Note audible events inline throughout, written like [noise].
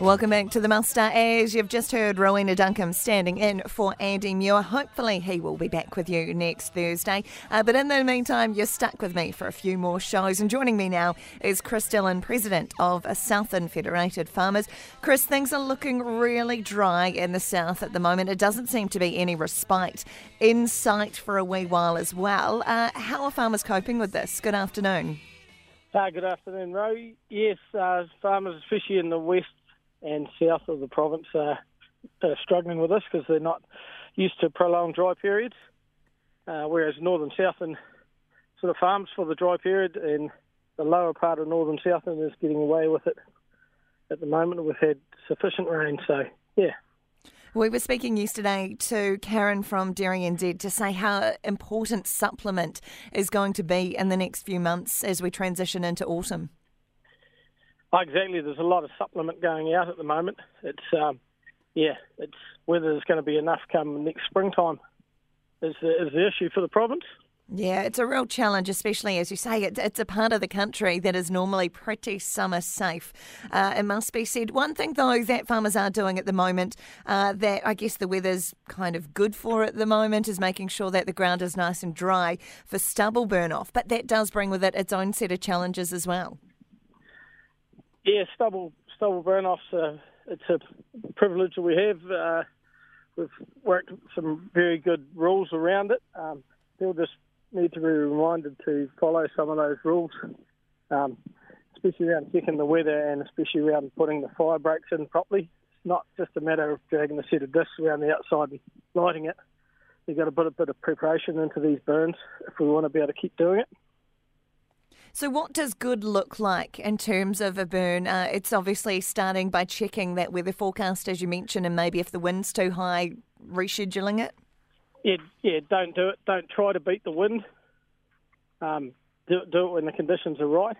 Welcome back to the Muster. As you've just heard, Rowena Duncum standing in for Andy Muir. Hopefully, he will be back with you next Thursday. Uh, but in the meantime, you're stuck with me for a few more shows. And joining me now is Chris Dillon, president of Southland Federated Farmers. Chris, things are looking really dry in the south at the moment. It doesn't seem to be any respite in sight for a wee while as well. Uh, how are farmers coping with this? Good afternoon. Uh, good afternoon, Ro. Yes, uh, farmers, especially in the west and south of the province, are, are struggling with this because they're not used to prolonged dry periods. Uh, whereas northern Southland sort of farms for the dry period, and the lower part of northern Southland is getting away with it at the moment. We've had sufficient rain, so yeah. We were speaking yesterday to Karen from Dairy NZ to say how important supplement is going to be in the next few months as we transition into autumn. Oh, exactly. There's a lot of supplement going out at the moment. It's um, yeah, it's whether there's going to be enough come next springtime is the, is the issue for the province. Yeah, it's a real challenge, especially as you say, it, it's a part of the country that is normally pretty summer safe. Uh, it must be said. One thing, though, that farmers are doing at the moment, uh, that I guess the weather's kind of good for at the moment, is making sure that the ground is nice and dry for stubble burn off. But that does bring with it its own set of challenges as well. Yeah, stubble stubble burn offs. Uh, it's a privilege that we have. Uh, we've worked some very good rules around it. Um, they'll just need to be reminded to follow some of those rules, um, especially around checking the weather and especially around putting the fire breaks in properly. It's not just a matter of dragging a set of discs around the outside and lighting it. You've got to put a bit of preparation into these burns if we want to be able to keep doing it. So, what does good look like in terms of a burn? Uh, it's obviously starting by checking that weather forecast, as you mentioned, and maybe if the wind's too high, rescheduling it. Yeah, yeah. Don't do it. Don't try to beat the wind. Um, do, do it when the conditions are right.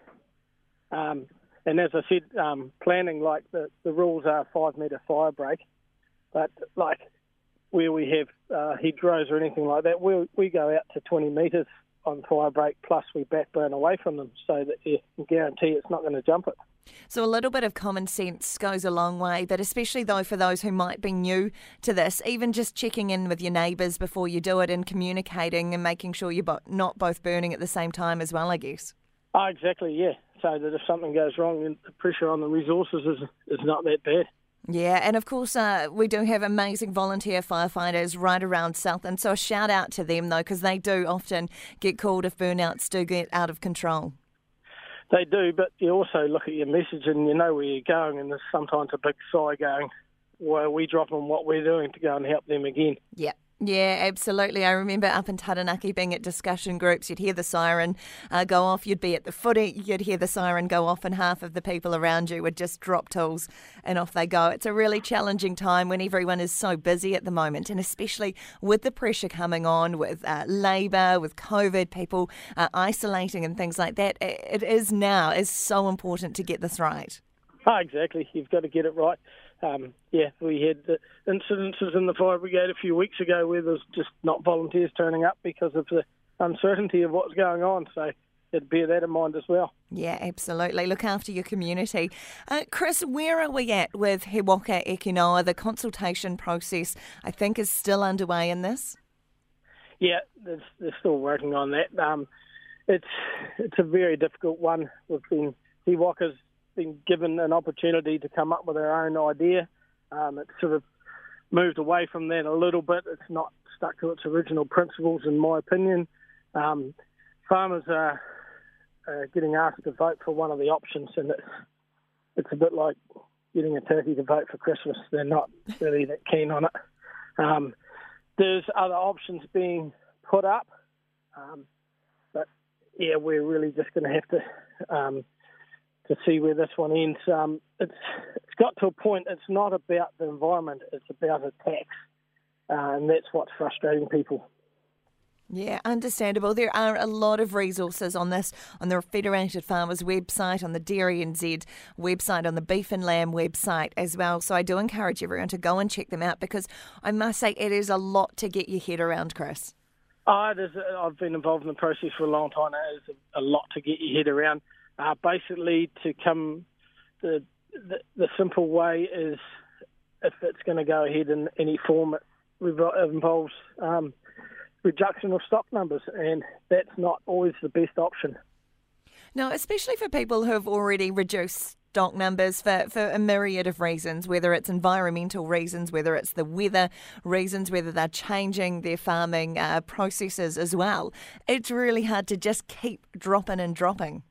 Um, and as I said, um, planning like the, the rules are five metre fire break, but like where we have uh, hedgerows or anything like that, we we go out to 20 metres on fire break, plus we backburn away from them so that you can guarantee it's not going to jump it. So, a little bit of common sense goes a long way, but especially though for those who might be new to this, even just checking in with your neighbours before you do it and communicating and making sure you're not both burning at the same time as well, I guess. Oh, exactly, yeah. So that if something goes wrong, the pressure on the resources is, is not that bad. Yeah, and of course, uh, we do have amazing volunteer firefighters right around South, and so a shout out to them though, because they do often get called if burnouts do get out of control. They do, but you also look at your message and you know where you're going, and there's sometimes a big sigh going, well, we drop on what we're doing to go and help them again. Yeah. Yeah, absolutely. I remember up in Taranaki being at discussion groups, you'd hear the siren uh, go off, you'd be at the footy, you'd hear the siren go off, and half of the people around you would just drop tools and off they go. It's a really challenging time when everyone is so busy at the moment, and especially with the pressure coming on with uh, labour, with COVID, people uh, isolating and things like that. It is now is so important to get this right. Oh, exactly. You've got to get it right um, yeah, we had incidences in the fire brigade a few weeks ago where there's just not volunteers turning up because of the uncertainty of what's going on. So bear that in mind as well. Yeah, absolutely. Look after your community. Uh, Chris, where are we at with He Waka Eke Noa? The consultation process, I think, is still underway in this. Yeah, they're, they're still working on that. Um, it's it's a very difficult one. We've been He Waka's been given an opportunity to come up with our own idea. Um, it's sort of moved away from that a little bit. It's not stuck to its original principles, in my opinion. Um, farmers are, are getting asked to vote for one of the options, and it's it's a bit like getting a turkey to vote for Christmas. They're not really that keen on it. Um, there's other options being put up, um, but yeah, we're really just going to have to um, to see where this one ends. Um, it's it's got to a point. It's not about the environment. It's about a tax, uh, and that's what's frustrating people. Yeah, understandable. There are a lot of resources on this on the Federated Farmers website, on the Dairy NZ website, on the Beef and Lamb website as well. So I do encourage everyone to go and check them out because I must say it is a lot to get your head around, Chris. Oh, there's a, I've been involved in the process for a long time. It is a lot to get your head around. Uh, basically, to come, the, the the simple way is if it's going to go ahead in any form, it, involves um, reduction of stock numbers, and that's not always the best option. Now, especially for people who have already reduced stock numbers for, for a myriad of reasons, whether it's environmental reasons, whether it's the weather reasons, whether they're changing their farming uh, processes as well. It's really hard to just keep dropping and dropping.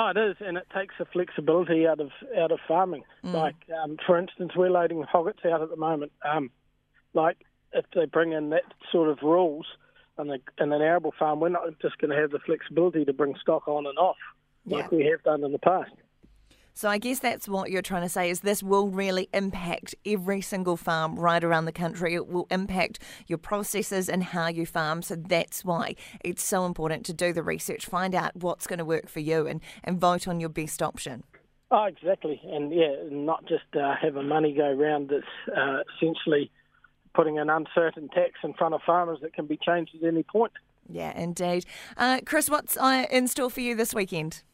Oh, it is, and it takes the flexibility out of out of farming. Mm. Like, um, for instance, we're loading hoggets out at the moment. Um, like, if they bring in that sort of rules in, the, in an arable farm, we're not just going to have the flexibility to bring stock on and off like we have done in the past. So I guess that's what you're trying to say is this will really impact every single farm right around the country. It will impact your processes and how you farm. So that's why it's so important to do the research, find out what's going to work for you and, and vote on your best option. Oh, exactly. And yeah, not just uh, have a money go round that's uh, essentially putting an uncertain tax in front of farmers that can be changed at any point. Yeah, indeed. Uh, Chris, what's uh, in store for you this weekend?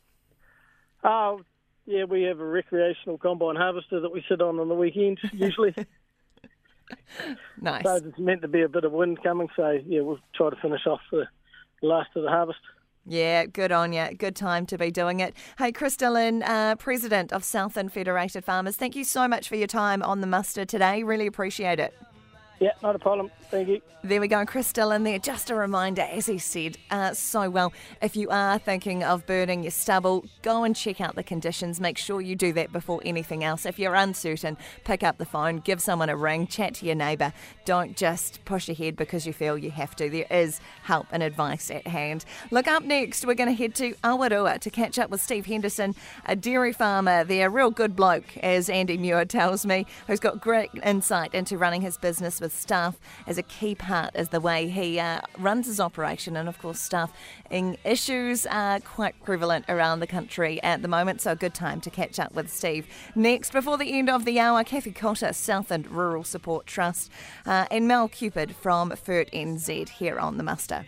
Oh, yeah, we have a recreational combine harvester that we sit on on the weekend usually. [laughs] nice. So it's meant to be a bit of wind coming, so yeah, we'll try to finish off the last of the harvest. Yeah, good on you. Good time to be doing it. Hey, Chris Dillon, uh, President of Southland Federated Farmers, thank you so much for your time on the muster today. Really appreciate it. Yeah, not a problem. Thank you. There we go, Chris Dillon there. Just a reminder, as he said uh, so well, if you are thinking of burning your stubble, go and check out the conditions. Make sure you do that before anything else. If you're uncertain, pick up the phone, give someone a ring, chat to your neighbour. Don't just push ahead because you feel you have to. There is help and advice at hand. Look, up next, we're going to head to Awarua to catch up with Steve Henderson, a dairy farmer there, a real good bloke, as Andy Muir tells me, who's got great insight into running his business with staff as a key part as the way he uh, runs his operation. And of course, staffing issues are quite prevalent around the country at the moment, so a good time to catch up with Steve. Next, before the end of the hour, Kathy Cotter, Southland Rural Support Trust, uh, and Mel Cupid from FERT NZ here on the muster.